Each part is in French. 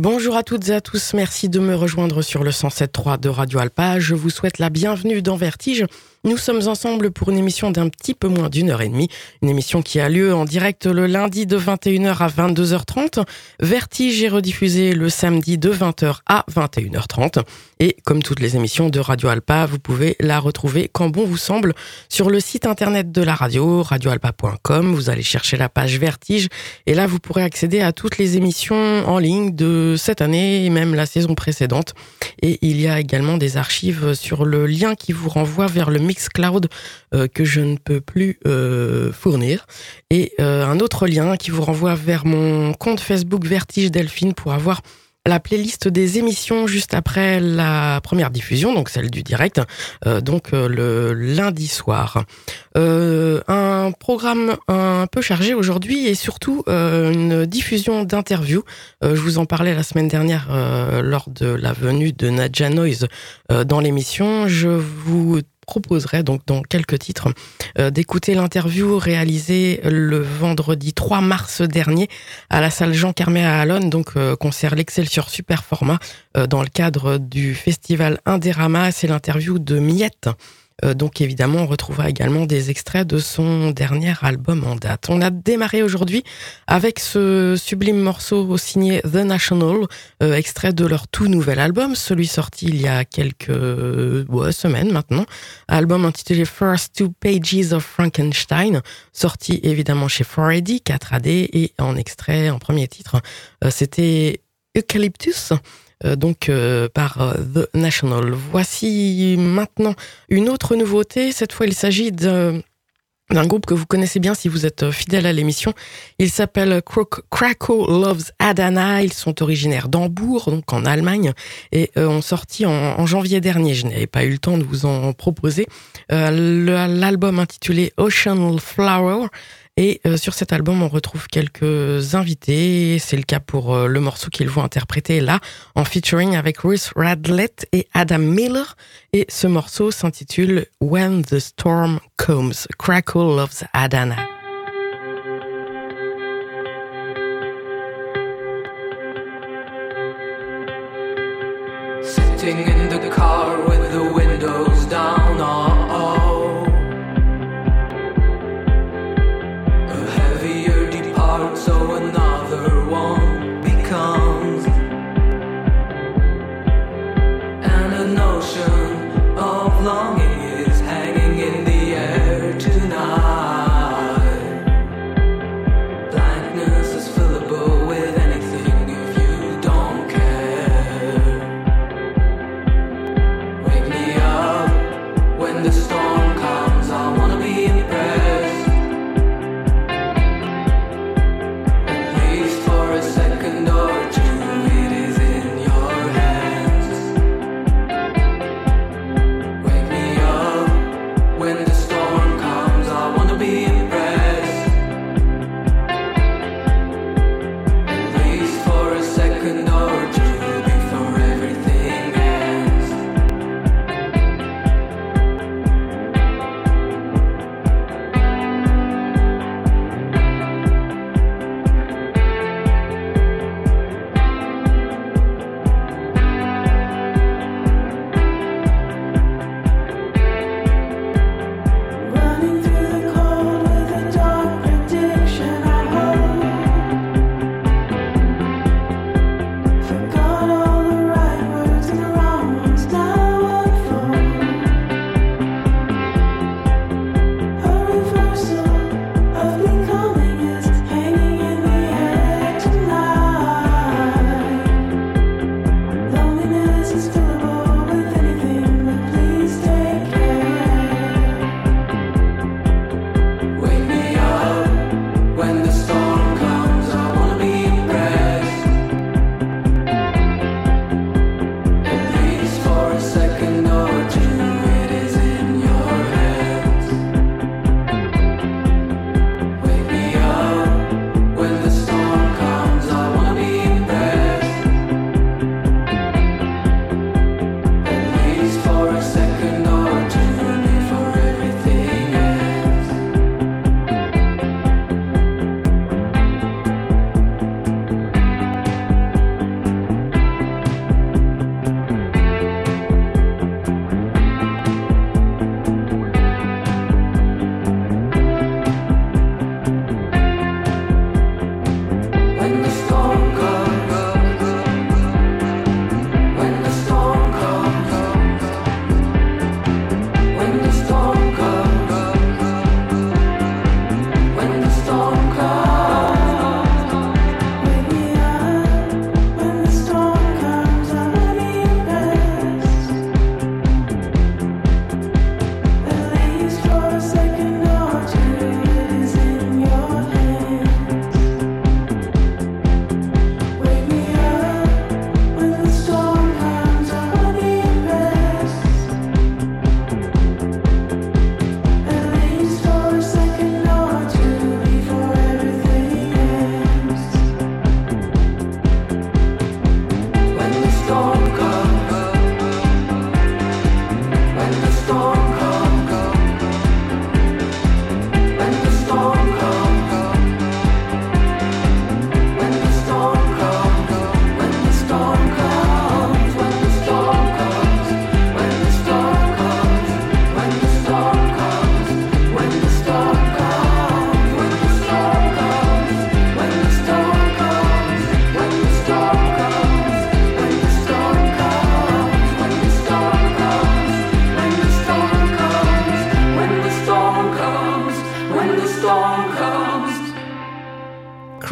Bonjour à toutes et à tous, merci de me rejoindre sur le 107.3 de Radio Alpa. Je vous souhaite la bienvenue dans Vertige nous sommes ensemble pour une émission d'un petit peu moins d'une heure et demie. Une émission qui a lieu en direct le lundi de 21h à 22h30. Vertige est rediffusé le samedi de 20h à 21h30. Et comme toutes les émissions de Radio Alpa, vous pouvez la retrouver quand bon vous semble sur le site internet de la radio, radioalpa.com. Vous allez chercher la page Vertige et là vous pourrez accéder à toutes les émissions en ligne de cette année et même la saison précédente. Et il y a également des archives sur le lien qui vous renvoie vers le Mixcloud euh, que je ne peux plus euh, fournir. Et euh, un autre lien qui vous renvoie vers mon compte Facebook Vertige Delphine pour avoir la playlist des émissions juste après la première diffusion, donc celle du direct, donc le lundi soir. Un programme un peu chargé aujourd'hui et surtout une diffusion d'interviews. je vous en parlais la semaine dernière lors de la venue de Nadja Noise dans l'émission. Je vous proposerai donc dans quelques titres euh, d'écouter l'interview réalisée le vendredi 3 mars dernier à la salle Jean Carmet à Alonne, donc euh, concert l'Excelsior Super Format euh, dans le cadre du festival Indérama. C'est l'interview de Miette. Euh, donc évidemment, on retrouvera également des extraits de son dernier album en date. On a démarré aujourd'hui avec ce sublime morceau signé The National, euh, extrait de leur tout nouvel album, celui sorti il y a quelques semaines maintenant, album intitulé First Two Pages of Frankenstein, sorti évidemment chez 4AD, 4AD, et en extrait, en premier titre, euh, c'était Eucalyptus. Euh, donc euh, par euh, The National. Voici maintenant une autre nouveauté. Cette fois, il s'agit d'un groupe que vous connaissez bien si vous êtes fidèle à l'émission. Il s'appelle Krakow Loves Adana. Ils sont originaires d'Hambourg, donc en Allemagne, et ont sorti en, janvier dernier. Je n'avais pas eu le temps de vous en proposer. L'album intitulé Ocean Flower et euh, sur cet album, on retrouve quelques invités. C'est le cas pour euh, le morceau qu'ils vont interpréter là, en featuring avec Ruth Radlett et Adam Miller. Et ce morceau s'intitule When the Storm Comes. Crackle loves Adana. Sitting in the car with the windows down. so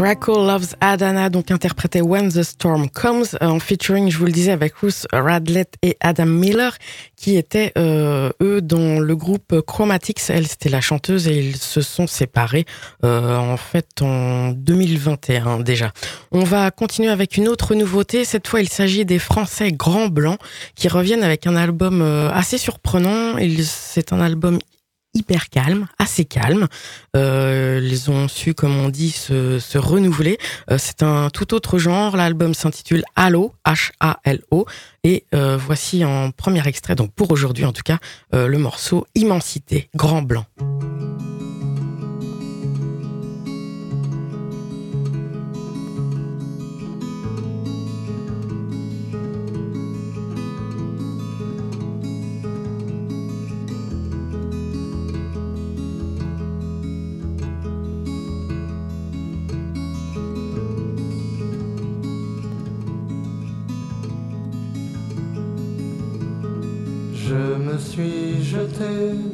Crackle Loves Adana, donc interprété When the Storm Comes, euh, en featuring, je vous le disais, avec Ruth Radlett et Adam Miller, qui étaient, euh, eux, dans le groupe Chromatics. Elle, c'était la chanteuse et ils se sont séparés, euh, en fait, en 2021 déjà. On va continuer avec une autre nouveauté. Cette fois, il s'agit des Français Grand Blanc, qui reviennent avec un album assez surprenant. C'est un album hyper calme, assez calme. Euh, ils ont su, comme on dit, se, renouveler. Euh, c'est un tout autre genre. L'album s'intitule Halo, H-A-L-O. Et euh, voici en premier extrait, donc pour aujourd'hui en tout cas, le morceau Immensité, Grand Blanc.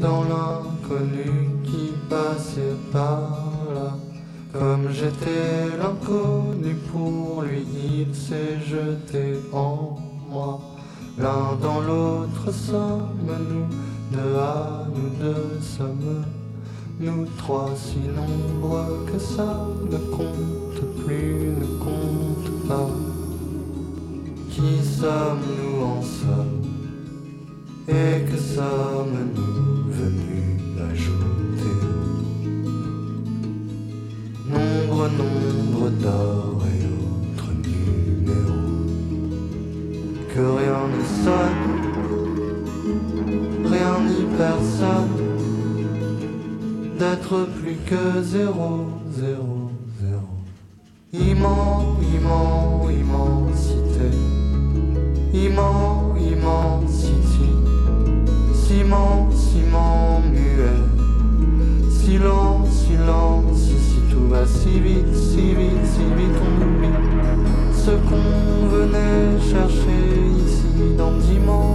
Dans l'inconnu qui passait par là. Comme j'étais l'inconnu pour lui, il s'est jeté en moi. L'un dans l'autre sommes nous, deux à nous deux sommes nous trois si nombreux que ça ne compte plus, ne compte pas. Qui sommes-nous en somme? Et que sommes-nous? Venus ajouter Nombre, nombre d'or et autres numéros Que rien ne sonne, rien ni personne. D'être plus que zéro, zéro, zéro. Immense, immense, immensité. Immense, chercher ici dans d'immenses,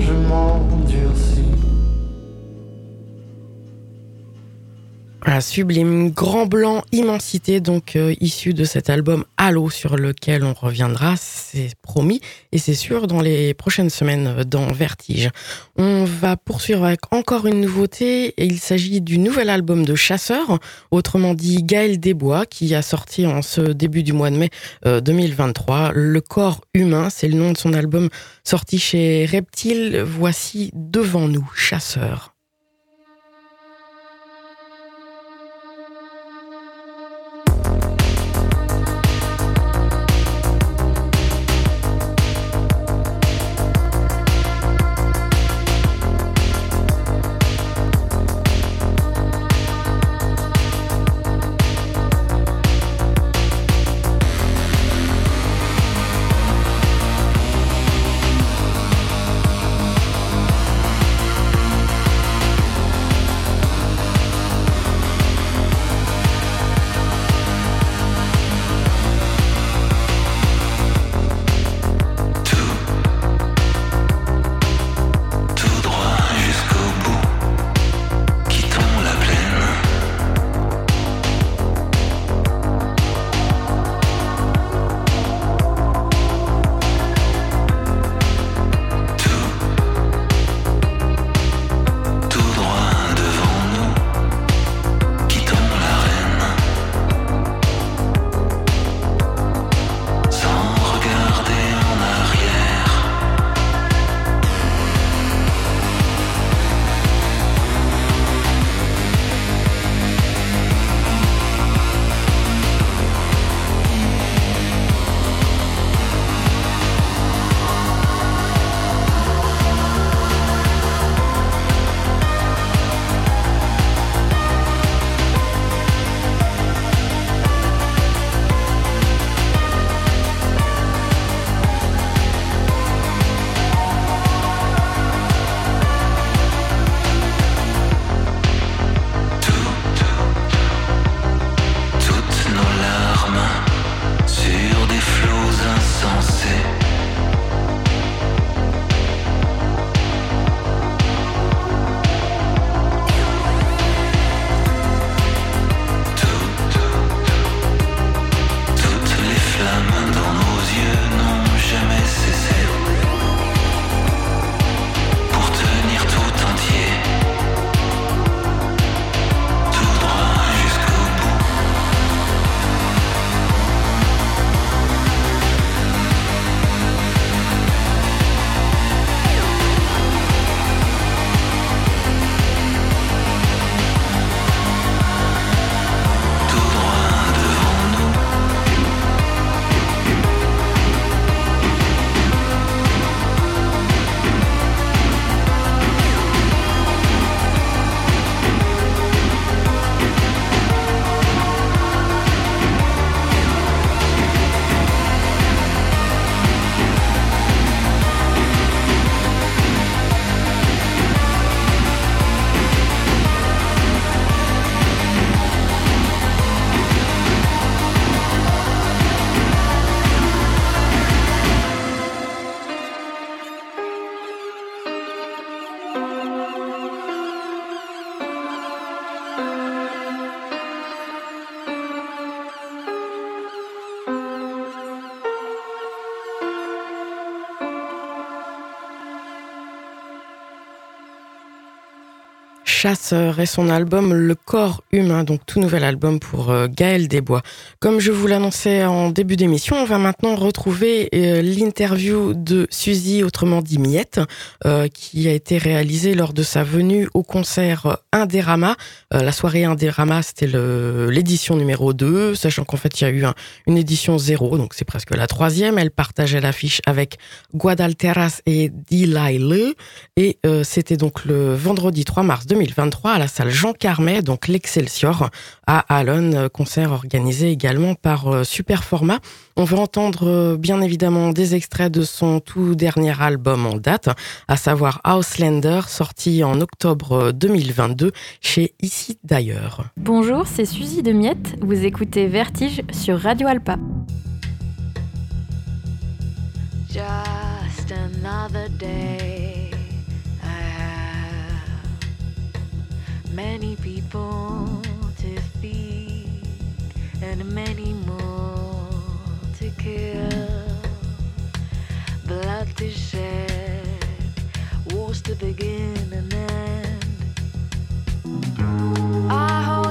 Je m'en bouddhie aussi. Sublime, grand blanc, immensité, donc euh, issu de cet album Halo sur lequel on reviendra, c'est promis, et c'est sûr dans les prochaines semaines euh, dans Vertige. On va poursuivre avec encore une nouveauté, et il s'agit du nouvel album de Chasseur, autrement dit Gaël Desbois, qui a sorti en ce début du mois de mai 2023. Euh, le corps humain, c'est le nom de son album sorti chez Reptile. Voici devant nous, Chasseur. Chasseur et son album Le corps humain, donc tout nouvel album pour euh, Gaël Desbois. Comme je vous l'annonçais en début d'émission, on va maintenant retrouver euh, l'interview de Suzy, autrement dit Miette, euh, qui a été réalisée lors de sa venue au concert Indérama. la soirée Indérama, c'était l'édition numéro 2, sachant qu'en fait il y a eu une édition 0, donc c'est presque la troisième. Elle partageait l'affiche avec Guadalteras et Dilaile, et c'était donc le vendredi 3 mars 2023 à la salle Jean Carmet, donc l'Excelsior à Alon, concert organisé également par euh, Superformat. On va entendre euh, bien évidemment des extraits de son tout dernier album en date, à savoir Houselander, sorti en octobre 2022 euh, chez Ici d'ailleurs. Bonjour, c'est Suzy de Miette, vous écoutez Vertige sur Radio Alpa. Just another day. Many people to feed and many more to kill. Blood to shed, wars to begin and end. I hold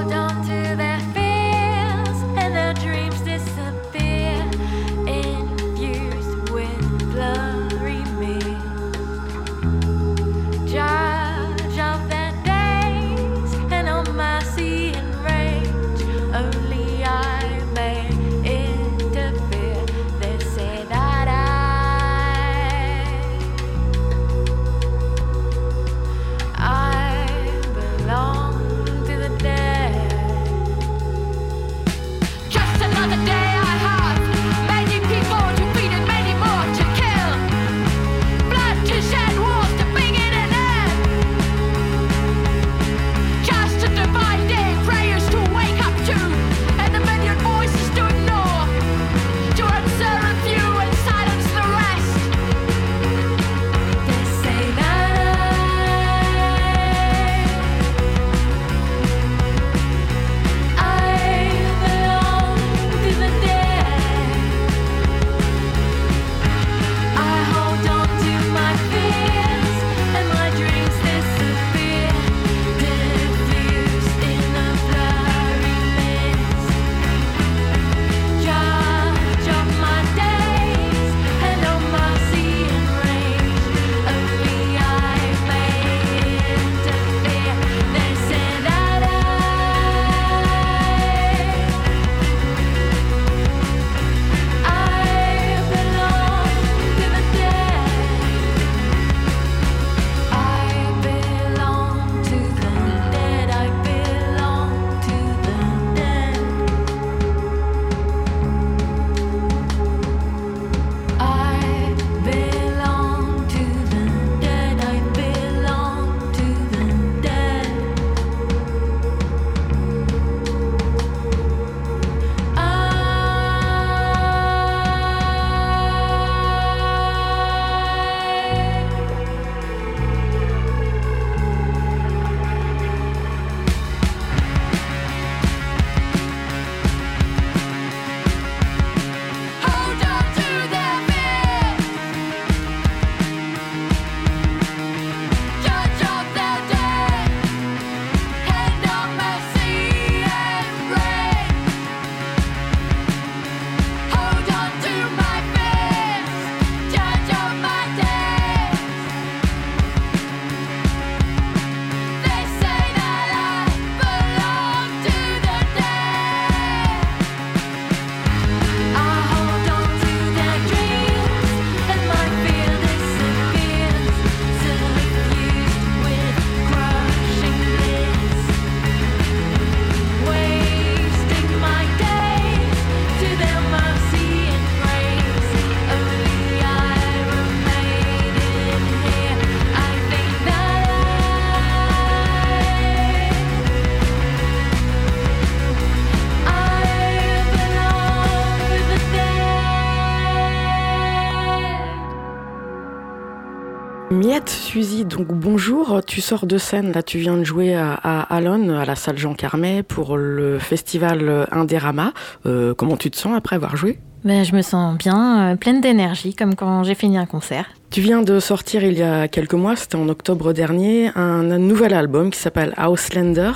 bonjour, tu sors de scène, là tu viens de jouer à, à Alon, à la salle Jean Carmet pour le festival Indérama. Euh, comment tu te sens après avoir joué? Ben, je me sens bien, euh, pleine d'énergie, comme quand j'ai fini un concert. Tu viens de sortir il y a quelques mois, c'était en octobre dernier, un, nouvel album qui s'appelle Auslander.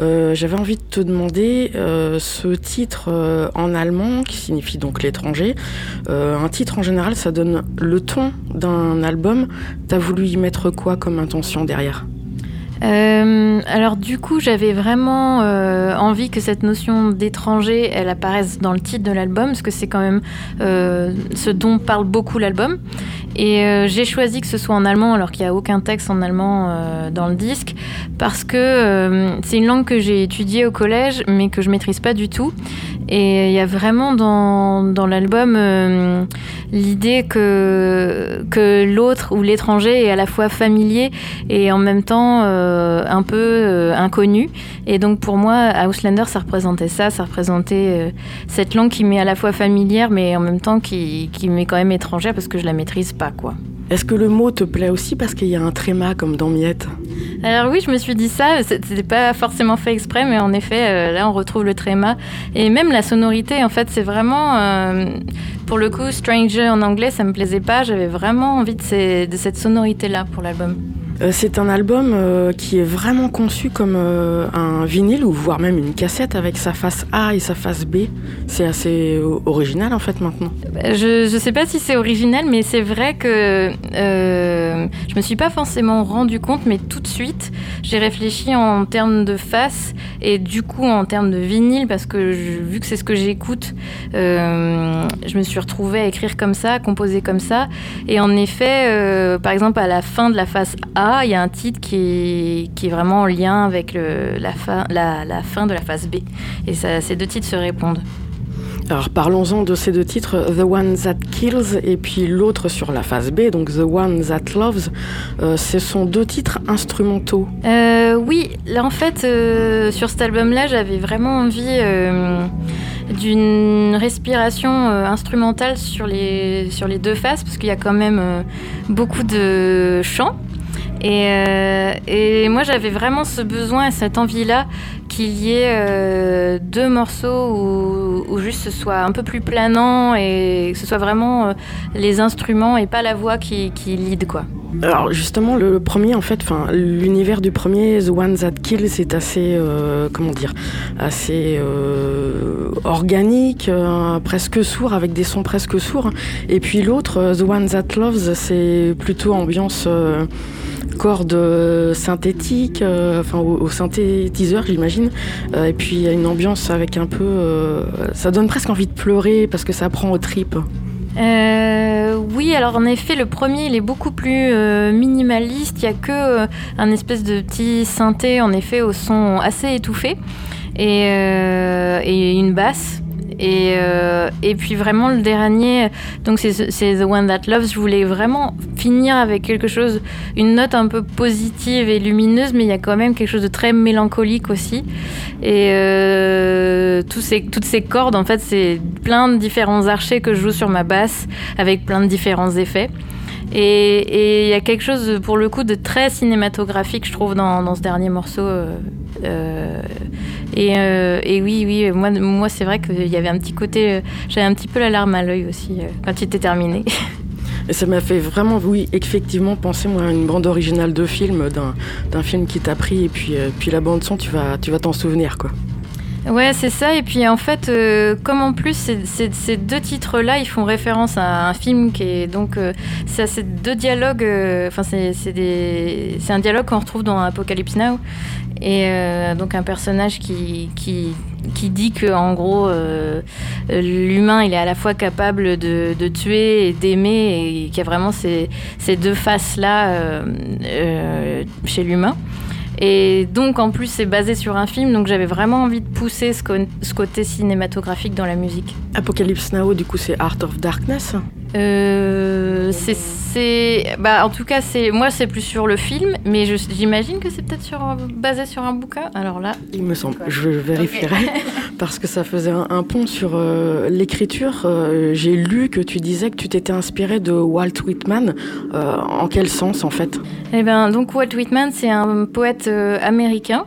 Euh, J'avais envie de te demander euh, ce titre en allemand, qui signifie donc l'étranger. Un titre en général, ça donne le ton d'un album. T'as voulu y mettre quoi comme intention derrière? Euh, alors du coup, j'avais vraiment euh, envie que cette notion d'étranger, elle apparaisse dans le titre de l'album, parce que c'est quand même euh, ce dont parle beaucoup l'album. Et j'ai choisi que ce soit en allemand, alors qu'il n'y a aucun texte en allemand dans le disque, parce que c'est une langue que j'ai étudiée au collège, mais que je maîtrise pas du tout. Et il y a vraiment dans, l'album l'idée que, l'autre ou l'étranger est à la fois familier et en même temps un peu euh, inconnu. Et donc pour moi, Auslander, ça représentait ça, ça représentait euh, cette langue qui m'est à la fois familière, mais en même temps qui, qui m'est quand même étrangère parce que je la maîtrise pas, quoi. Est-ce que le mot te plaît aussi parce qu'il y a un tréma comme dans Miette? Alors oui, je me suis dit ça, c'était pas forcément fait exprès, mais en effet, euh, là on retrouve le tréma. Et même la sonorité, en fait, c'est vraiment... euh, pour le coup, Stranger en anglais, ça me plaisait pas, j'avais vraiment envie de, ces- de cette sonorité-là pour l'album. Euh, C'est un album euh, qui est vraiment conçu comme euh, un vinyle ou voire même une cassette avec sa face A et sa face B. C'est assez original en fait maintenant. Je, je sais pas si c'est original, mais c'est vrai que euh, je me suis pas forcément rendu compte, mais tout de suite, j'ai réfléchi en termes de face et du coup en termes de vinyle, parce que vu que c'est ce que j'écoute, je me suis retrouvée à écrire comme ça, à composer comme ça. Et en effet, par exemple, à la fin de la face A, il y a un titre qui est, qui est vraiment en lien avec le- la, fin, la, la fin de la face B. Et ça, ces deux titres se répondent. Alors parlons-en de ces deux titres, The One That Kills et puis l'autre sur la face B, donc The One That Loves. Euh, ce sont deux titres instrumentaux. Euh, oui, là en fait, euh, sur cet album-là, j'avais vraiment envie d'une respiration euh, instrumentale sur les, sur les deux faces, parce qu'il y a quand même euh, beaucoup de chants. Et, euh, et moi, j'avais vraiment ce besoin et cette envie-là qu'il y ait euh, deux morceaux où, juste ce soit un peu plus planant et que ce soit vraiment euh, les instruments et pas la voix qui, lead, quoi. Alors justement, le premier, en fait, l'univers du premier, The One That Kills, c'est assez, comment dire, assez organique, presque sourd, avec des sons presque sourds. Et puis l'autre, The One That Loves, c'est plutôt ambiance cordes euh, synthétiques, euh, enfin au, synthétiseur, j'imagine. Euh, et puis il une ambiance avec un peu, ça donne presque envie de pleurer parce que ça prend aux tripes. Oui, alors en effet, le premier, il est beaucoup plus minimaliste. Il y a que un espèce de petit synthé, en effet, au son assez étouffé et une basse. Et, euh, et puis vraiment le dernier, donc c'est The One That Loves. Je voulais vraiment finir avec quelque chose, une note un peu positive et lumineuse, mais il y a quand même quelque chose de très mélancolique aussi. Et euh, tous ces, toutes ces cordes, en fait, c'est plein de différents archers que je joue sur ma basse avec plein de différents effets. Et il y a quelque chose, pour le coup, de très cinématographique, je trouve, dans, ce dernier morceau. euh, euh, et, euh, et oui, oui, moi, c'est vrai qu'il y avait un petit côté. J'avais un petit peu la larme à l'œil aussi quand il était terminé. Et ça m'a fait vraiment, oui, effectivement, penser moi à une bande originale de film, d'un, film qui t'a pris, et puis, puis la bande son, tu vas, tu vas t'en souvenir, quoi. Ouais, c'est ça. Et puis en fait, euh, comme en plus ces, deux titres-là, ils font référence à un film qui est donc euh, c'est ces deux dialogues. euh, Enfin, c'est un dialogue qu'on retrouve dans Apocalypse Now. Et donc un personnage qui, qui, qui dit que en gros l'humain il est à la fois capable de, de tuer et d'aimer et qu'il y a vraiment ces, ces deux faces là chez l'humain. Et donc en plus c'est basé sur un film, donc j'avais vraiment envie de pousser ce, côté cinématographique dans la musique. Apocalypse Now, du coup, c'est Art of Darkness. Euh, c'est, bah en tout cas c'est, moi c'est plus sur le film, mais j'imagine que c'est peut-être sur, basé sur un bouquin. Alors là, Il me semble, je vérifierai, parce que ça faisait un, un pont sur euh, l'écriture. Euh, J'ai lu que tu disais que tu t'étais inspiré de Walt Whitman. En quel sens, en fait? Eh ben, donc Walt Whitman, c'est un poète américain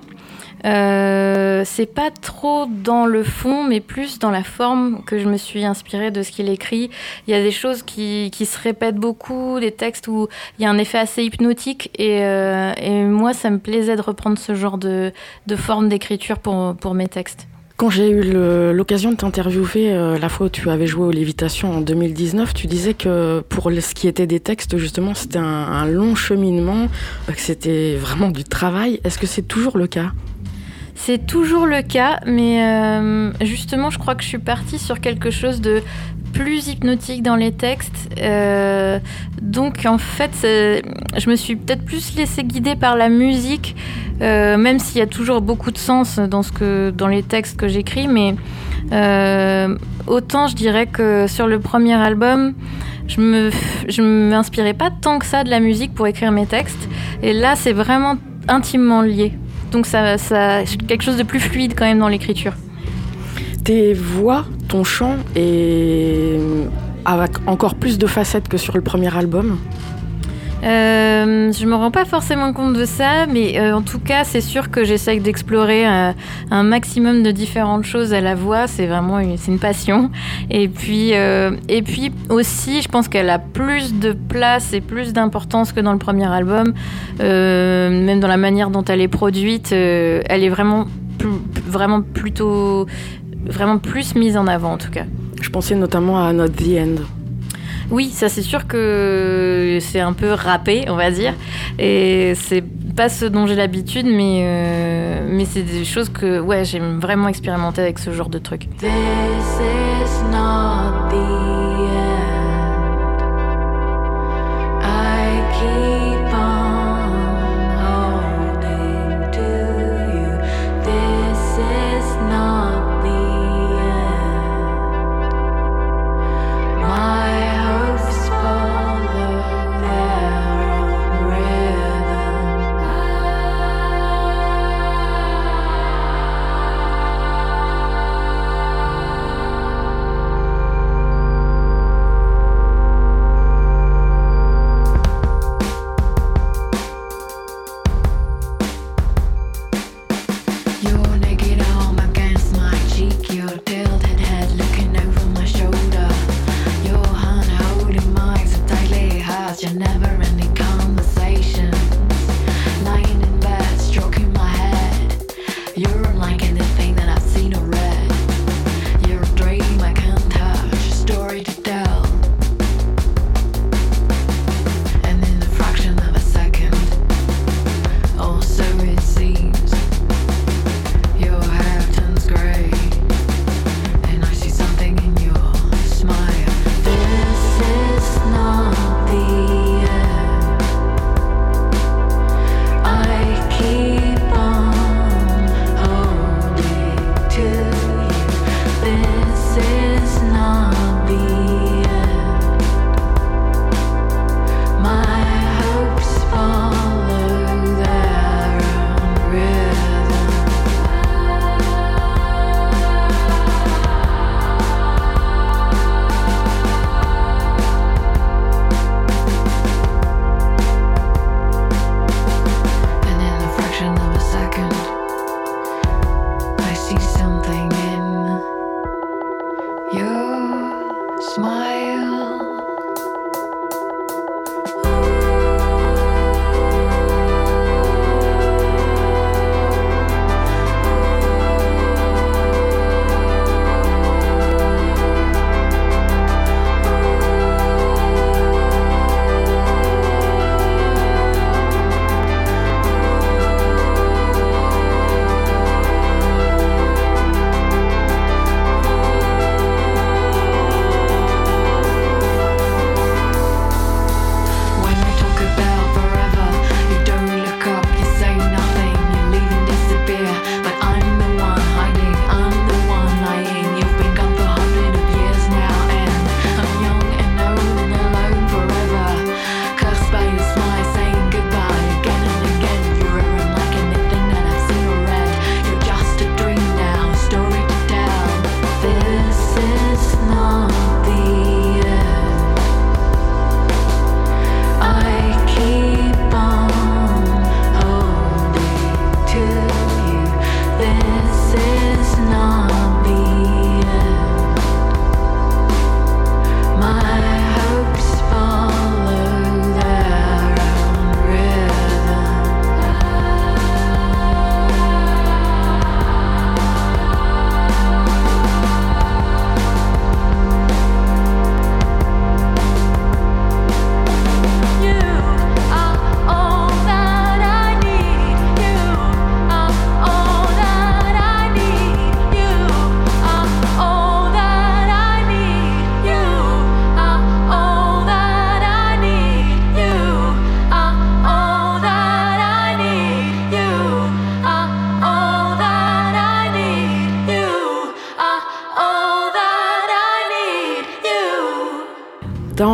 Euh, c'est pas trop dans le fond, mais plus dans la forme que je me suis inspirée de ce qu'il écrit. Il y a des choses qui, se répètent beaucoup, des textes où il y a un effet assez hypnotique, et, euh, moi, ça me plaisait de reprendre ce genre de, forme d'écriture pour, mes textes. Quand j'ai eu l'occasion de t'interviewer euh, la fois où tu avais joué aux Lévitations en 2019, tu disais que pour ce qui était des textes, justement, c'était un, long cheminement, que c'était vraiment du travail. Est-ce que c'est toujours le cas? C'est toujours le cas, mais euh, justement, je crois que je suis partie sur quelque chose de plus hypnotique dans les textes. Euh, donc, en fait, je me suis peut-être plus laissée guider par la musique, euh, même s'il y a toujours beaucoup de sens dans, les textes que j'écris. Mais autant, je dirais que sur le premier album, je je m'inspirais pas tant que ça de la musique pour écrire mes textes. Et là, c'est vraiment intimement lié. Donc ça, ça quelque chose de plus fluide quand même dans l'écriture. Tes voix, ton chant, et avec encore plus de facettes que sur le premier album. Euh, je me rends pas forcément compte de ça, mais euh, en tout cas, c'est sûr que j'essaye d'explorer euh, un maximum de différentes choses à la voix. C'est vraiment une, une passion. Et puis, euh, et puis aussi, je pense qu'elle a plus de place et plus d'importance que dans le premier album. Même dans la manière dont elle est produite, elle est vraiment, plus- vraiment plutôt, vraiment plus mise en avant en tout cas. Je pensais notamment à Not the End. Oui, ça c'est sûr que c'est un peu râpé, on va dire. Et c'est pas ce dont j'ai l'habitude, mais, euh, mais c'est des choses que ouais, j'aime vraiment expérimenter avec ce genre de truc.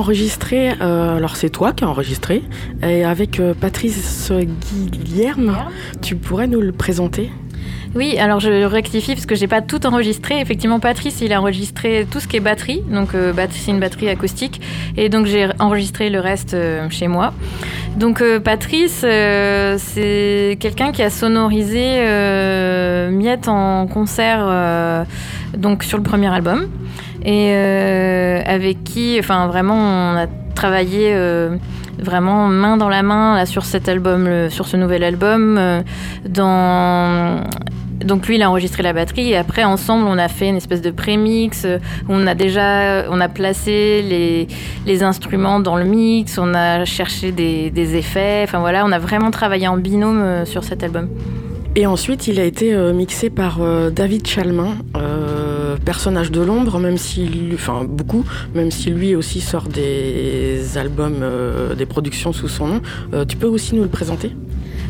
Enregistré, euh, alors c'est toi qui as enregistré, et avec euh, Patrice Guilherme, tu pourrais nous le présenter? Oui, alors je rectifie parce que j'ai pas tout enregistré. Effectivement, Patrice, il a enregistré tout ce qui est batterie, donc euh, c'est une batterie acoustique, et donc j'ai enregistré le reste euh, chez moi. Donc euh, Patrice, c'est quelqu'un qui a sonorisé Miette en concert, donc sur le premier album, et euh, avec qui, enfin vraiment, on a travaillé. euh, vraiment main dans la main là, sur cet album, sur ce nouvel album, euh, donc lui, il a enregistré la batterie et après ensemble, on a fait une espèce de prémix. On a déjà, on a placé les, instruments dans le mix, on a cherché des, des effets. Enfin voilà, on a vraiment travaillé en binôme sur cet album. Et ensuite, il a été euh, mixé par euh, David Chalmin, euh, personnage de l'ombre, même s'il, enfin beaucoup, même si lui aussi sort des albums, des productions sous son nom. Tu peux aussi nous le présenter?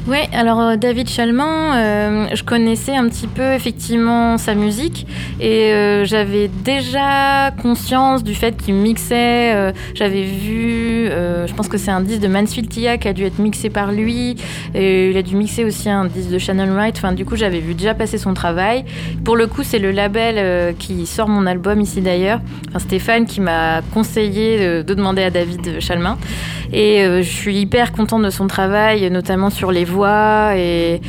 Oui, alors euh, David Chalmin, euh, je connaissais un petit peu effectivement sa musique et euh, j'avais déjà conscience du fait qu'il mixait. j'avais vu, je pense que c'est un disque de Mansfield Tia qui a dû être mixé par lui. Et il a dû mixer aussi un disque de Shannon Wright. Enfin, du coup, j'avais vu déjà passer son travail. Pour le coup, c'est le label qui sort mon album ici d'ailleurs. Enfin, Stéphane qui m'a conseillé de, de demander à David Chalmin. Et je suis hyper contente de son travail, notamment sur les voix et,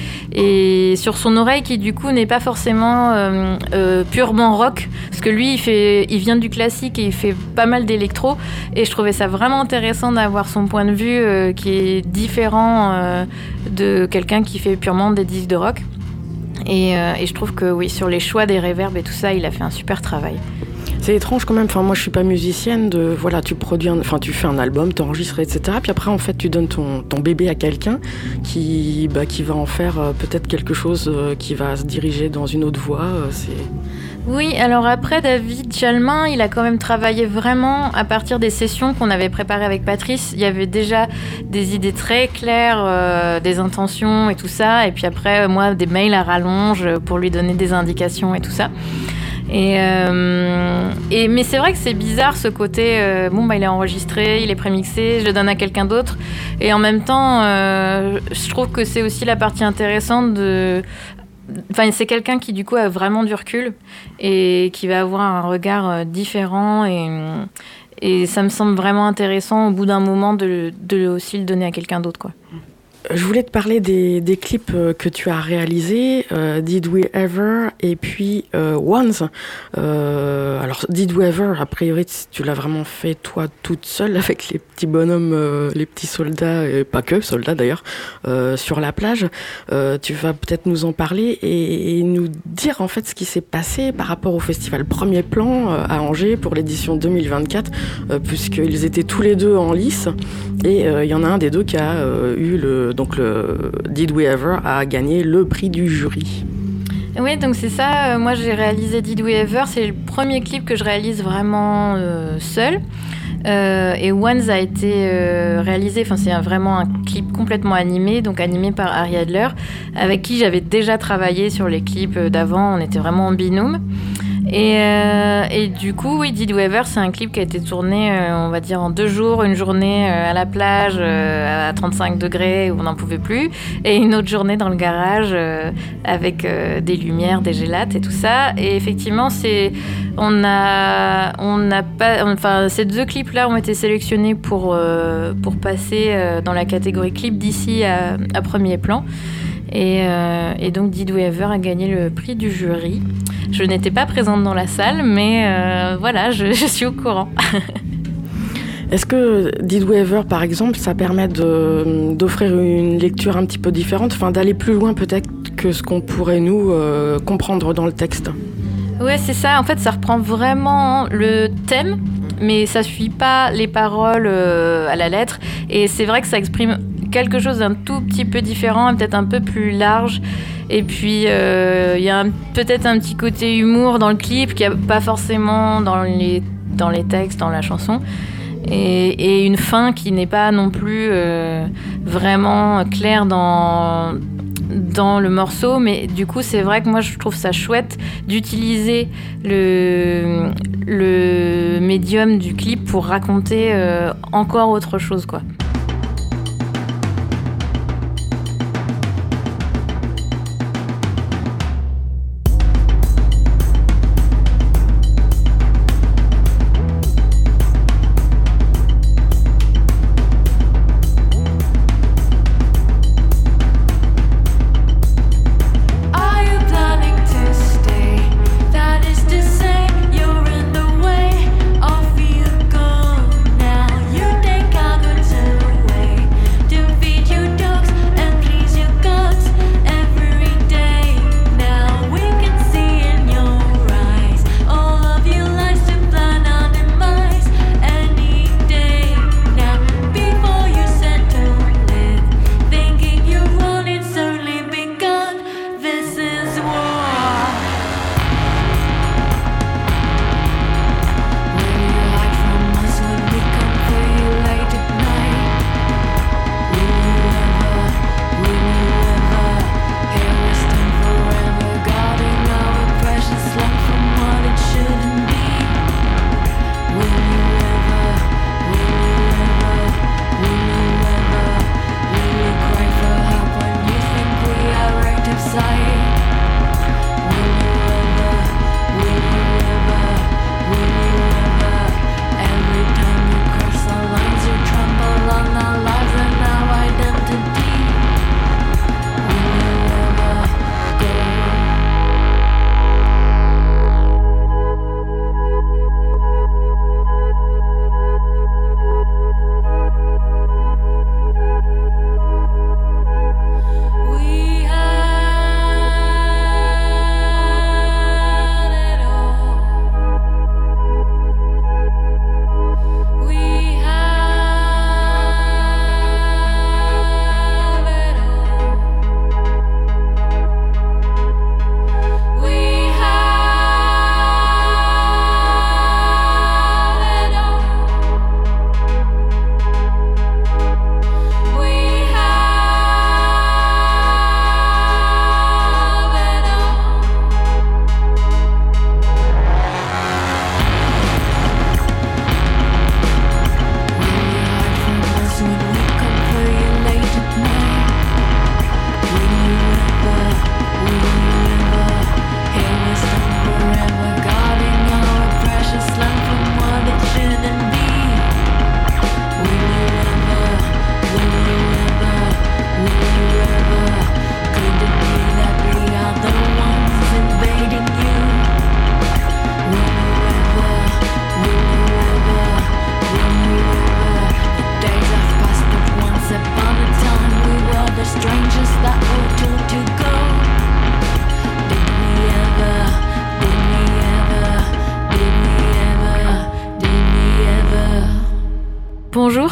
sur son oreille qui du coup n'est pas forcément euh, euh, purement rock. Parce que lui, il, fait, il vient du classique et il fait pas mal d'électro. Et je trouvais ça vraiment intéressant d'avoir son point de vue euh, qui est différent de quelqu'un qui fait purement des disques de rock. Et, et je trouve que oui, sur les choix des réverbes et tout ça, il a fait un super travail. C'est étrange quand même. Enfin, moi, je suis pas musicienne. De voilà, tu produis, un- enfin, tu fais un album, t'enregistres, etc. Puis après, en fait, tu donnes ton, bébé à quelqu'un qui, bah, qui va en faire euh, peut-être quelque chose euh, qui va se diriger dans une autre voie. euh, c'est Oui, alors après, David Chalmin, il a quand même travaillé vraiment à partir des sessions qu'on avait préparées avec Patrice. Il y avait déjà des idées très claires, des intentions et tout ça. Et puis après, moi, des mails à rallonge pour lui donner des indications et tout ça. Euh, et mais c'est vrai que c'est bizarre ce côté. euh, bon, bah, il est enregistré, il est prémixé, je le donne à quelqu'un d'autre. Et en même temps, euh, je trouve que c'est aussi la partie intéressante de. Enfin, c'est quelqu'un qui du coup a vraiment du recul et qui va avoir un regard différent et, et ça me semble vraiment intéressant au bout d'un moment de, de aussi le donner à quelqu'un d'autre quoi. Je voulais te parler des, clips euh, que tu as réalisés, euh, Did We Ever et puis euh, Once. Euh, alors, Did We Ever, a priori, tu l'as vraiment fait toi toute seule avec les petits bonhommes, les petits soldats, et pas que soldats d'ailleurs, sur la plage. Tu vas peut-être nous en parler et, nous dire en fait ce qui s'est passé par rapport au festival Premier Plan à Angers pour l'édition 2024, euh, puisqu'ils étaient tous les deux en lice. Et il y en a un des deux qui a eu le donc le Did We Ever a gagné le prix du jury. Oui, donc c'est ça. euh, moi, j'ai réalisé Did We Ever. C'est le premier clip que je réalise vraiment euh, seul. Euh, et Once a été réalisé, enfin c'est vraiment un clip complètement animé, donc animé par Ari Adler, avec qui j'avais déjà travaillé sur les clips d'avant, on était vraiment en binôme. Et, euh, et du coup, oui, Did We Ever, c'est un clip qui a été tourné, euh, on va dire, en deux jours, une journée euh, à la plage à 35 degrés où on n'en pouvait plus, et une autre journée dans le garage avec des lumières, des gélates et tout ça. Et effectivement, c'est on a on n'a pas enfin ces deux clips là ont été sélectionnés pour pour passer dans la catégorie clip d'ici à, premier plan. Et, et donc Did We Ever a gagné le prix du jury. Je n'étais pas présente dans la salle, mais euh, voilà, je, je suis au courant. Est-ce que Did We Ever, par exemple, ça permet d'offrir une lecture un petit peu différente, enfin d'aller plus loin peut-être que ce qu'on pourrait nous euh, comprendre dans le texte? Ouais, c'est ça. En fait, ça reprend vraiment le thème, mais ça suit pas les paroles euh, à la lettre. Et c'est vrai que ça exprime quelque chose d'un tout petit peu différent, peut-être un peu plus large. Et puis, euh, il y a peut-être un petit côté humour dans le clip qu'il n'y a pas forcément dans les, dans les textes, dans la chanson. Et, et une fin qui n'est pas non plus euh, vraiment claire dans, dans le morceau, mais du coup, c'est vrai que moi, je trouve ça chouette d'utiliser le, le médium du clip pour raconter euh, encore autre chose, quoi.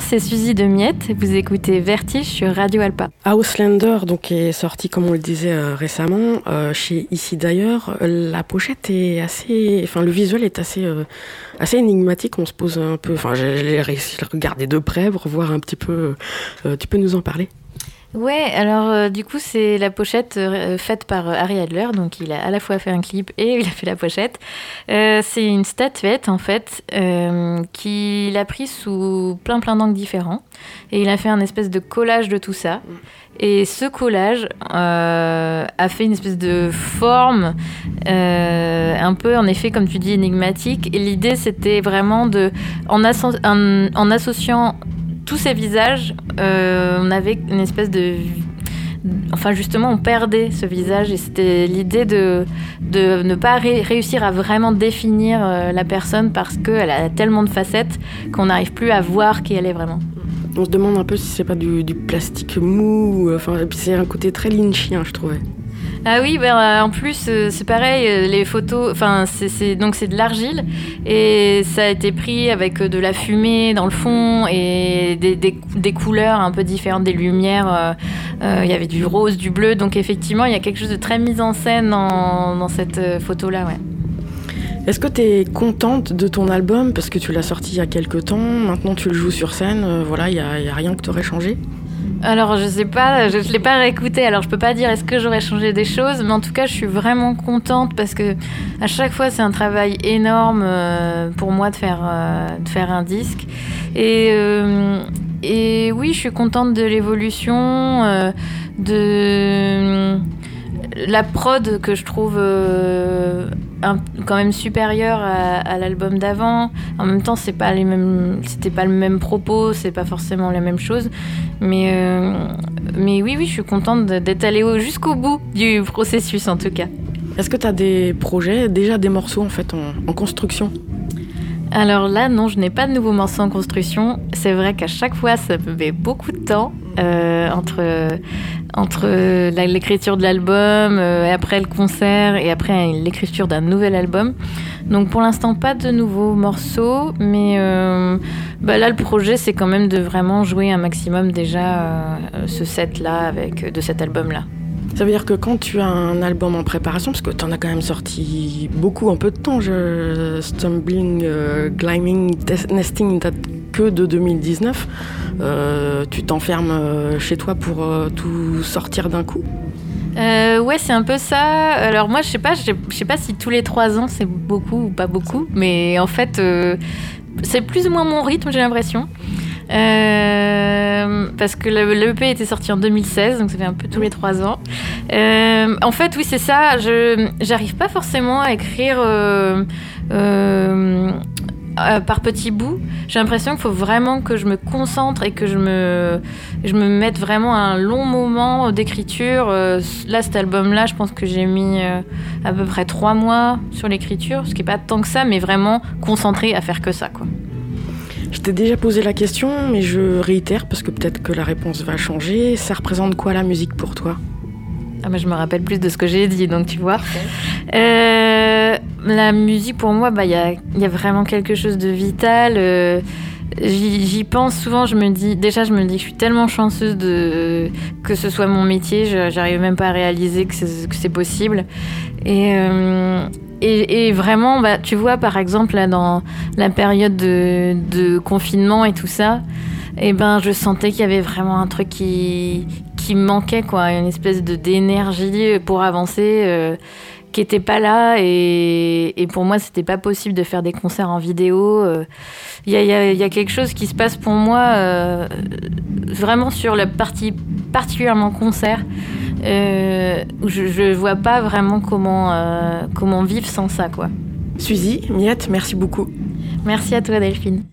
C'est Suzy de Miette. Vous écoutez Vertige sur Radio Alpa. Houselander, donc, est sorti, comme on le disait euh, récemment, euh, chez Ici d'ailleurs. Euh, La pochette est assez. Enfin, le visuel est assez, assez énigmatique. On se pose un peu. Enfin, à le regarder de près pour voir un petit peu. tu peux nous en parler? Ouais, alors euh, du coup, c'est la pochette euh, faite par euh, Harry Adler. Donc, il a à la fois fait un clip et il a fait la pochette. Euh, c'est une statuette, en fait, euh, qu'il a pris sous plein plein d'angles différents. Et il a fait un espèce de collage de tout ça. Et ce collage euh, a fait une espèce de forme, euh, un peu en effet, comme tu dis, énigmatique. Et l'idée, c'était vraiment de, en, asso- en- en associant tous ces visages, euh, on avait une espèce de. Enfin, justement, on perdait ce visage et c'était l'idée de, de ne pas ré- réussir à vraiment définir euh, la personne parce qu'elle a tellement de facettes qu'on n'arrive plus à voir qui elle est vraiment. On se demande un peu si c'est pas du, plastique mou. euh, Enfin, c'est un côté très lynchien, je trouvais. Ah oui, euh, en plus, euh, c'est pareil, euh, les photos, enfin, c'est- donc c'est de l'argile et ça a été pris avec de la fumée dans le fond et des, des- couleurs un peu différentes, des lumières. Il y avait du rose, du bleu, donc effectivement, il y a quelque chose de très mis en scène dans, cette photo-là, ouais. Est-ce que tu es contente de ton album? Parce que tu l'as sorti il y a quelques temps Maintenant, tu le joues sur scène. voilà, il n'y a, a rien que tu aurais changé? Alors je sais pas, je ne l'ai pas réécouté, alors je peux pas dire est-ce que j'aurais changé des choses, mais en tout cas je suis vraiment contente parce que à chaque fois c'est un travail énorme euh, pour moi de faire, euh, de faire un disque. Et, euh, et oui, je suis contente de l'évolution, de la prod que je trouve quand même supérieure à, l'album d'avant. En même temps, c'est pas les mêmes, c'était pas le même propos, c'est pas forcément la même chose. Mais, euh, mais oui, oui, je suis contente d'être allée au- jusqu'au bout du processus en tout cas. Est-ce que tu as des projets, déjà des morceaux en fait en construction? Alors là, non, je n'ai pas de nouveaux morceaux en construction. C'est vrai qu'à chaque fois, ça me met beaucoup de temps euh, entre, entre l'écriture de l'album, euh, et après le concert et après l'écriture d'un nouvel album. Donc pour l'instant, pas de nouveaux morceaux, mais euh, bah là, le projet, c'est quand même de vraiment jouer un maximum déjà ce set-là de cet album-là. Ça veut dire que quand tu as un album en préparation, parce que tu en as quand même sorti beaucoup en peu de temps, je... Stumbling, euh, Climbing, Nesting date que de 2019, euh, tu t'enfermes euh, chez toi pour tout sortir d'un coup? Ouais, c'est un peu ça. Alors moi, je sais pas, je sais- pas si tous les trois ans c'est beaucoup ou pas beaucoup, mais en fait, c'est plus ou moins mon rythme, j'ai l'impression. Euh, parce que le, le EP était sorti en 2016, donc ça fait un peu tous les trois ans. Euh, en fait, oui, c'est ça. Je j'arrive pas forcément à écrire euh, par petits bouts. J'ai l'impression qu'il faut vraiment que je me concentre et que je me je me mette vraiment un long moment d'écriture. Là, cet album-là, je pense que j'ai mis à peu près trois mois sur l'écriture, ce qui est pas tant que ça, mais vraiment concentré à faire que ça, quoi. Je t'ai déjà posé la question, mais je réitère parce que peut-être que la réponse va changer. Ça représente quoi la musique pour toi? Ah, je me rappelle plus de ce que j'ai dit, donc tu vois. Euh, la musique, pour moi, bah, il y, a, y a vraiment quelque chose de vital. euh, J'y pense souvent, je me dis, déjà je me dis que je suis tellement chanceuse de, que ce soit mon métier, j'arrive même pas à réaliser que c'est que c'est possible. Et, euh, et, vraiment, bah, tu vois, par exemple, là, dans la période de, confinement et tout ça, et ben, je sentais qu'il y avait vraiment un truc qui, qui manquait, quoi, une espèce de d'énergie pour avancer. euh, qui était pas là. Et, pour moi c'était pas possible de faire des concerts en vidéo euh, il y, a, quelque chose qui se passe pour moi euh, vraiment sur la partie particulièrement concert euh, je, je vois pas vraiment comment euh, comment vivre sans ça quoi Suzy, Miette, merci beaucoup. merci à toi Delphine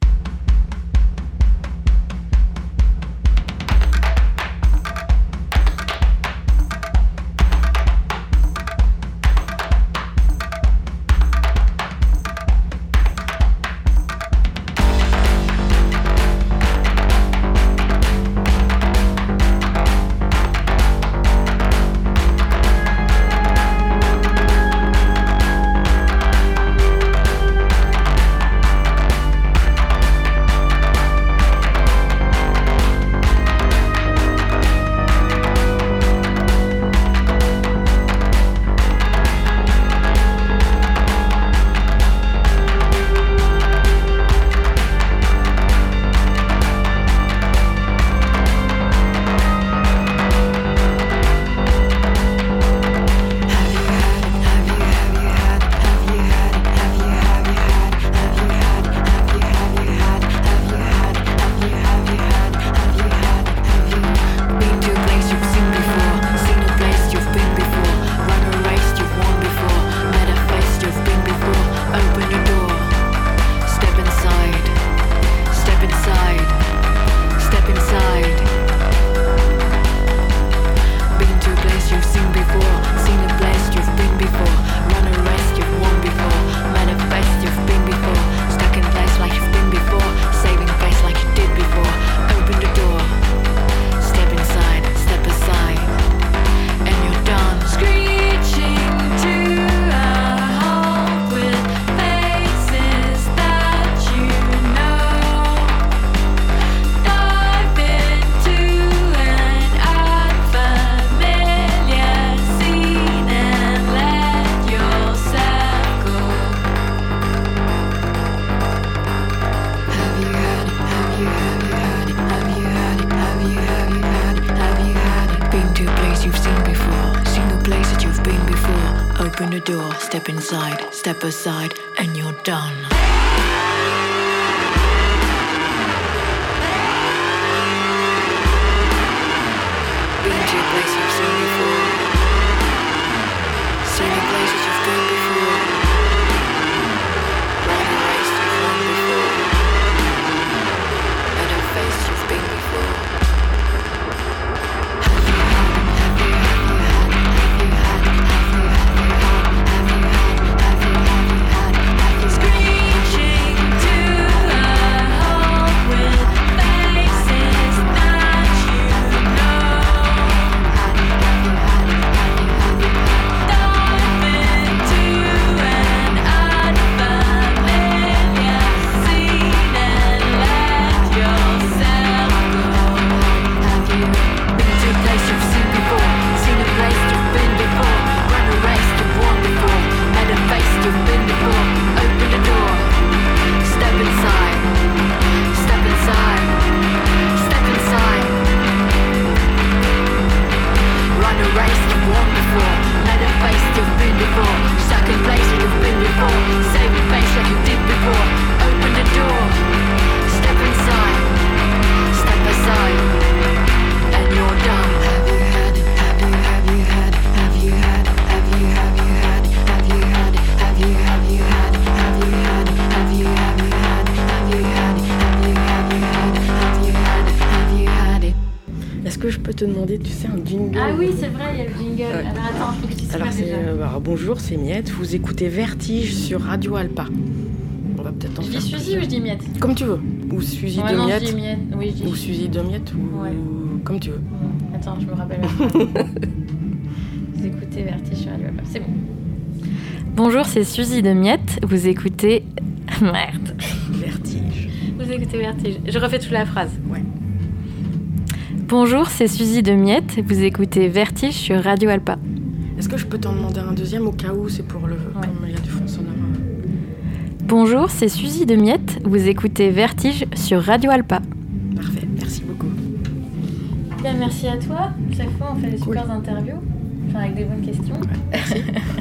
te demander, tu sais, un jingle Ah oui, c'est vrai, il y a le jingle. Ouais. Alors attends, faut que tu Alors, c'est, déjà. euh, bah, bonjour, c'est Miette. Vous écoutez Vertige sur Radio Alpa. On va peut-être en Je faire dis Suzy plusieurs. ou je dis miette Comme tu veux. Ou Suzy Ouais, de non, je Miette. dis miette. Oui, je Ou dis. Suzy de Miette. Ou Ouais. comme tu veux. Attends, je me rappelle. Vous écoutez Vertige sur Radio Alpa. C'est bon. Bonjour, c'est Suzy de Miette. Vous écoutez. Merde. Vertige. Vous écoutez Vertige. Je refais toute la phrase. Ouais. Bonjour, c'est Suzy de Miette. Vous écoutez Vertige sur Radio Alpa. Est-ce que je peux t'en demander un deuxième au cas où c'est pour le. Comme il y a du fond sonore. Bonjour, c'est Suzy de Miette. Vous écoutez Vertige sur Radio Alpa. Parfait, merci beaucoup. Bien, merci à toi. Chaque fois, on fait des Cool. super interviews. Enfin, avec des bonnes questions. Merci.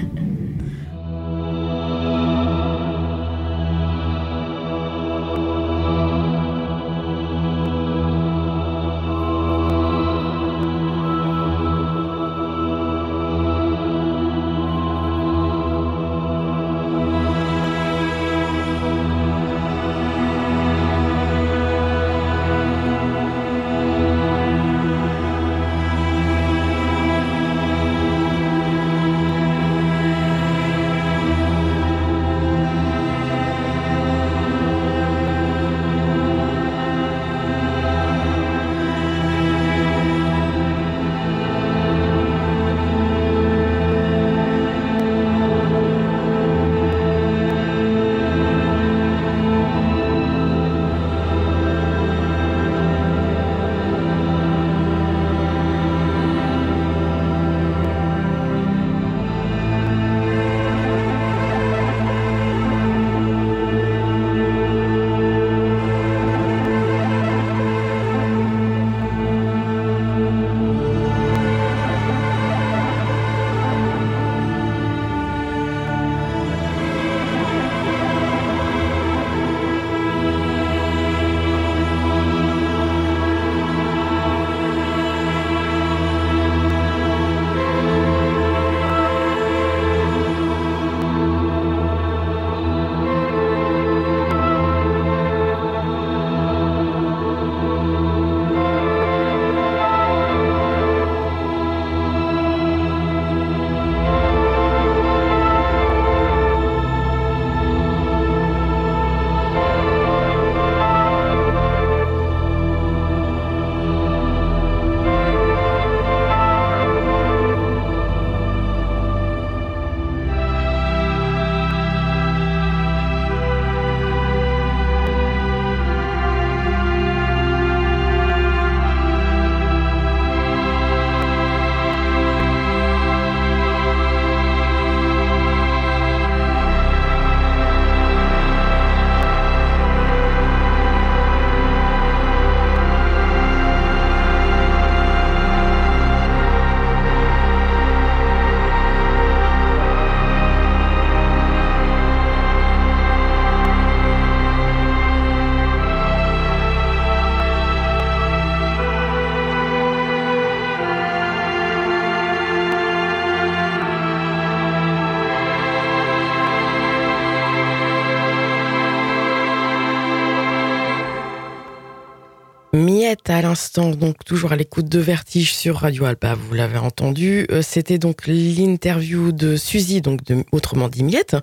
À l'instant, donc toujours à l'écoute de Vertige sur Radio Alpa, vous l'avez entendu. Euh, C'était donc l'interview de Suzy, donc autrement dit Miette,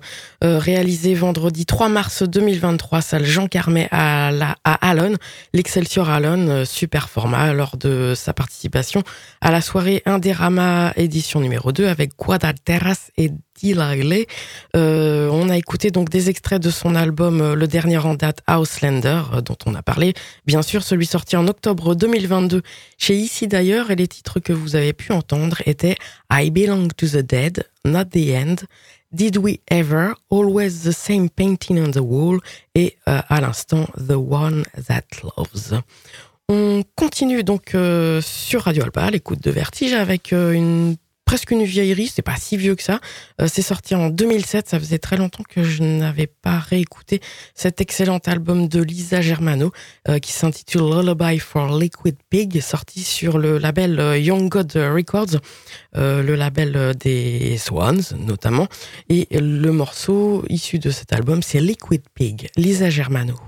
euh, réalisée vendredi 3 mars 2023, salle Jean Carmet à, la, Alon, l'Excelsior Alon, euh, super format, lors de sa participation à la soirée Inderama édition numéro 2 avec Quadalteras et. Euh, on a écouté donc des extraits de son album le dernier en date Houselander dont on a parlé. Bien sûr, celui sorti en octobre 2022 chez Ici d'ailleurs et les titres que vous avez pu entendre étaient I Belong to the Dead, Not the End, Did We Ever, Always the Same Painting on the Wall et euh, à l'instant The One That Loves. On continue donc euh, sur Radio Alba, l'écoute de Vertige, avec euh, une presque une vieillerie, c'est pas si vieux que ça. Euh, c'est sorti en 2007, ça faisait très longtemps que je n'avais pas réécouté cet excellent album de Lisa Germano euh, qui s'intitule Lullaby for Liquid Pig, sorti sur le label euh, Young God Records, le label des Swans notamment. Et le morceau issu de cet album, c'est Liquid Pig, Lisa Germano.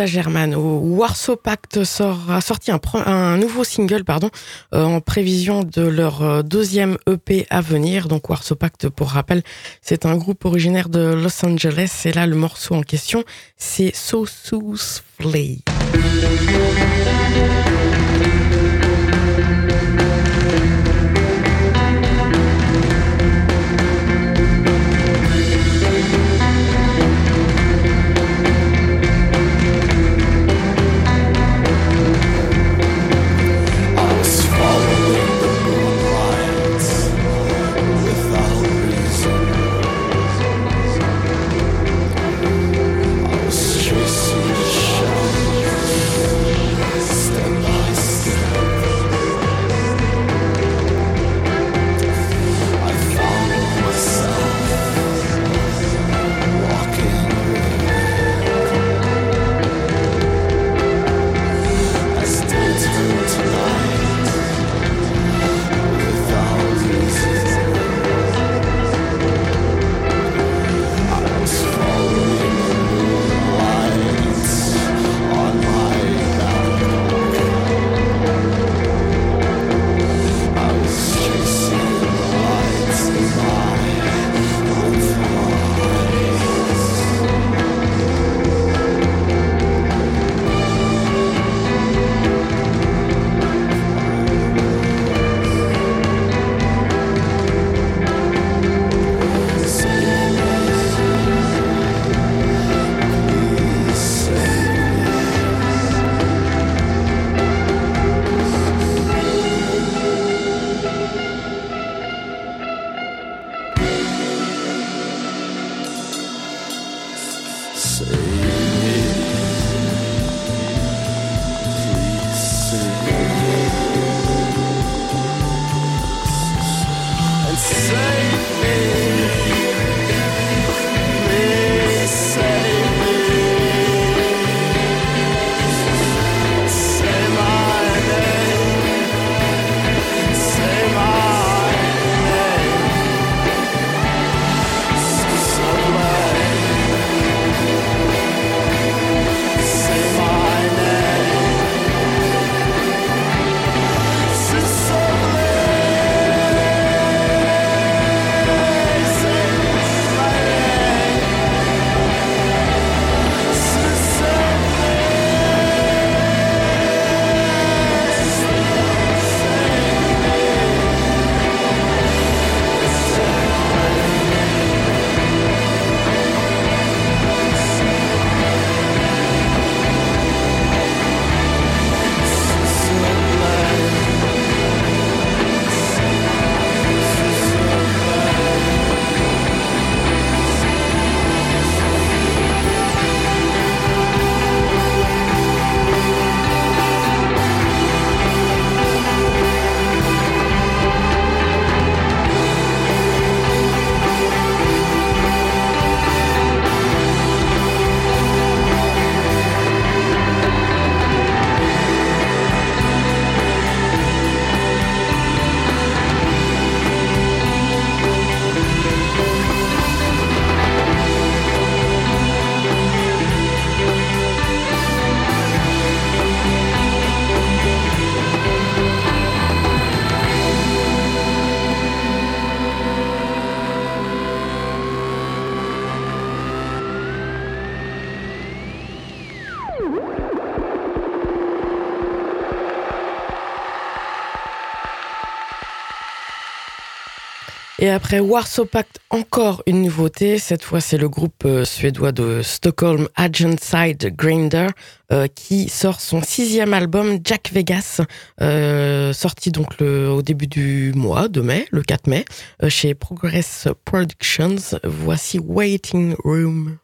Lisa Germano. Warsaw Pact sort, a sorti un, nouveau single pardon, euh, en prévision de leur euh, deuxième EP à venir. Donc Warsaw Pact, pour rappel, c'est un groupe originaire de Los Angeles. Et là, le morceau en question, c'est So So's Flay. Et après Warsaw Pact, encore une nouveauté. Cette fois, c'est le groupe euh, suédois de Stockholm, Agent Side Grinder, euh, qui sort son sixième album, Jack Vegas, euh, sorti donc le, au début du mois de mai, le 4 mai, chez Progress Productions. Voici Waiting Room.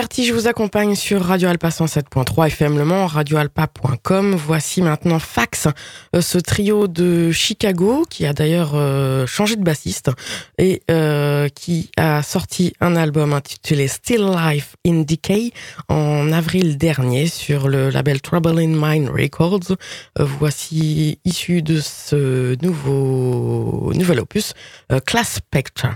Vertige vous accompagne sur Radio Alpa 107.3 FM Le Mans, radioalpa.com. Voici maintenant Fax, euh, ce trio de Chicago qui a d'ailleurs euh, changé de bassiste et euh, qui a sorti un album intitulé Still Life in Decay en avril dernier sur le label Trouble in Mind Records. Voici issu de ce nouveau nouvel opus Class Spectre.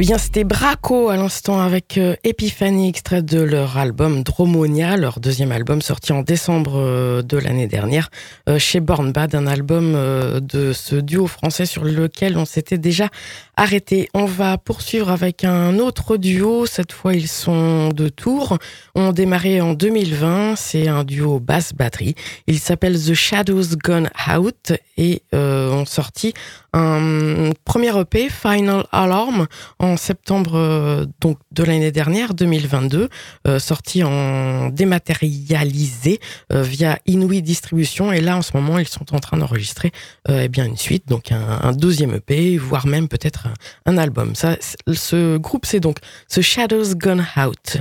Eh bien, c'était Braco à l'instant avec euh, Epiphany, extrait de leur album Dromonia, leur deuxième album sorti en décembre euh, de l'année dernière euh, chez Born Bad, un album de ce duo français sur lequel on s'était déjà arrêté. On va poursuivre avec un autre duo. Cette fois, ils sont de Tours. On démarré en 2020. C'est un duo basse-batterie. Il s'appelle The Shadows Gone Out et euh, ont sorti un premier EP, Final Alarm, en septembre euh, donc de l'année dernière, 2022, euh, sorti en dématérialisé euh, via Inouï Distribution. Et là, en ce moment, ils sont en train d'enregistrer eh bien une suite, donc un, deuxième EP, voire même peut-être un, album. Ça, ce groupe, c'est donc The Shadows Gone Out.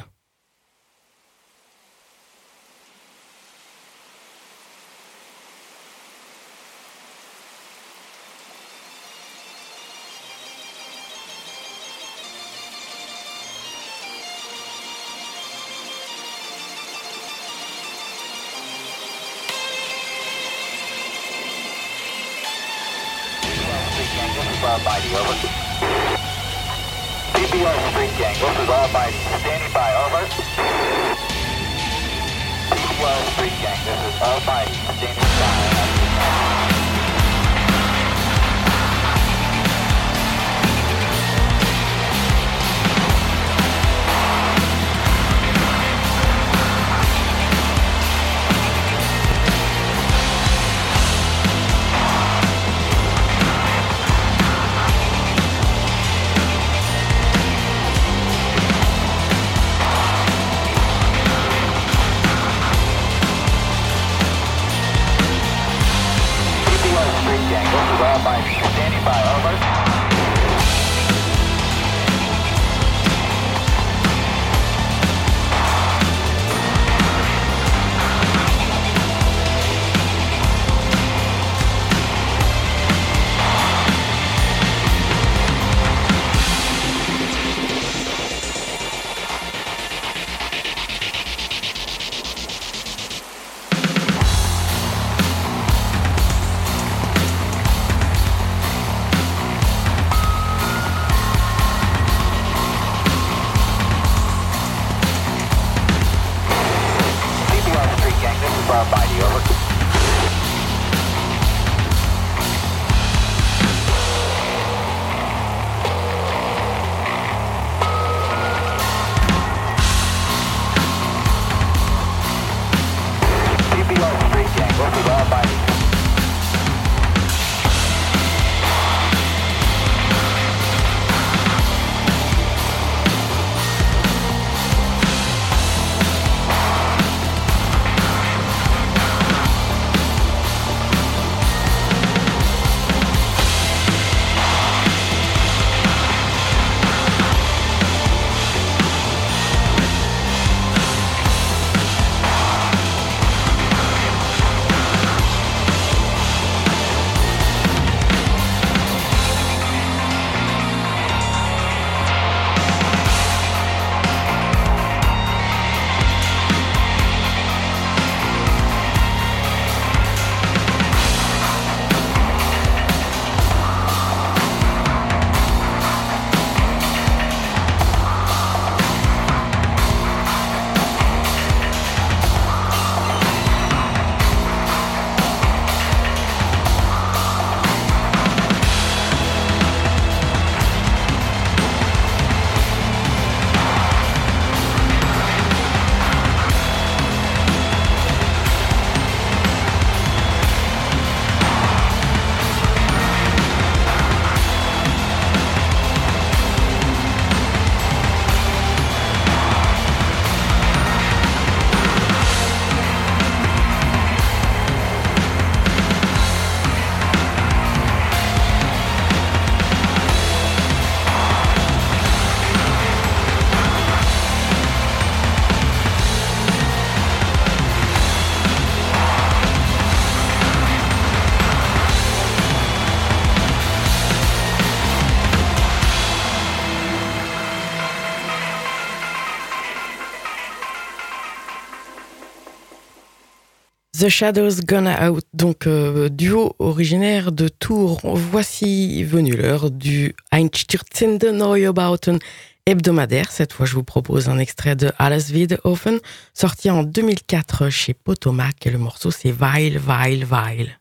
The Shadows Gonna Out, donc euh, duo originaire de Tours. Voici venu l'heure du Einstürzende Neue Bauten hebdomadaire. Cette fois, je vous propose un extrait de Alles Wiedhofen, sorti en 2004 chez Potomac, et le morceau c'est Weil, Weil, Weil.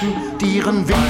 Menschen, die ihren Weg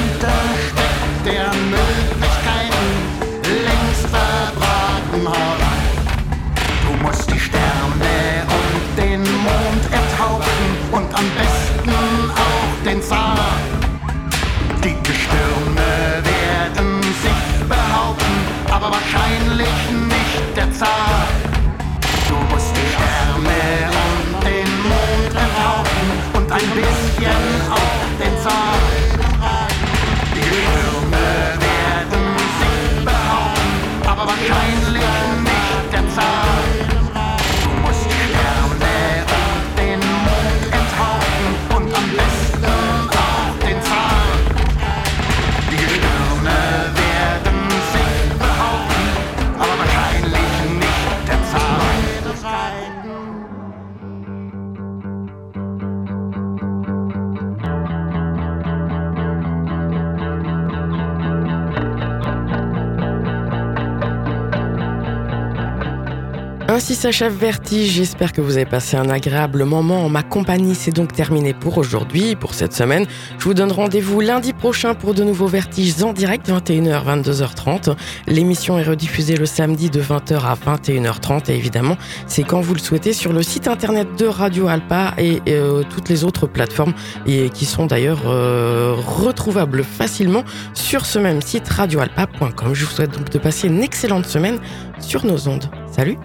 s'achève Vertige. J'espère que vous avez passé un agréable moment en ma compagnie. C'est donc terminé pour aujourd'hui, pour cette semaine. Je vous donne rendez-vous lundi prochain pour de nouveaux Vertiges en direct, 21h, 22h30. L'émission est rediffusée le samedi de 20h à 21h30. Et évidemment, c'est quand vous le souhaitez sur le site internet de Radio Alpa et euh, toutes les autres plateformes et qui sont d'ailleurs euh, retrouvables facilement sur ce même site radioalpa.com. Je vous souhaite donc de passer une excellente semaine sur nos ondes. Salut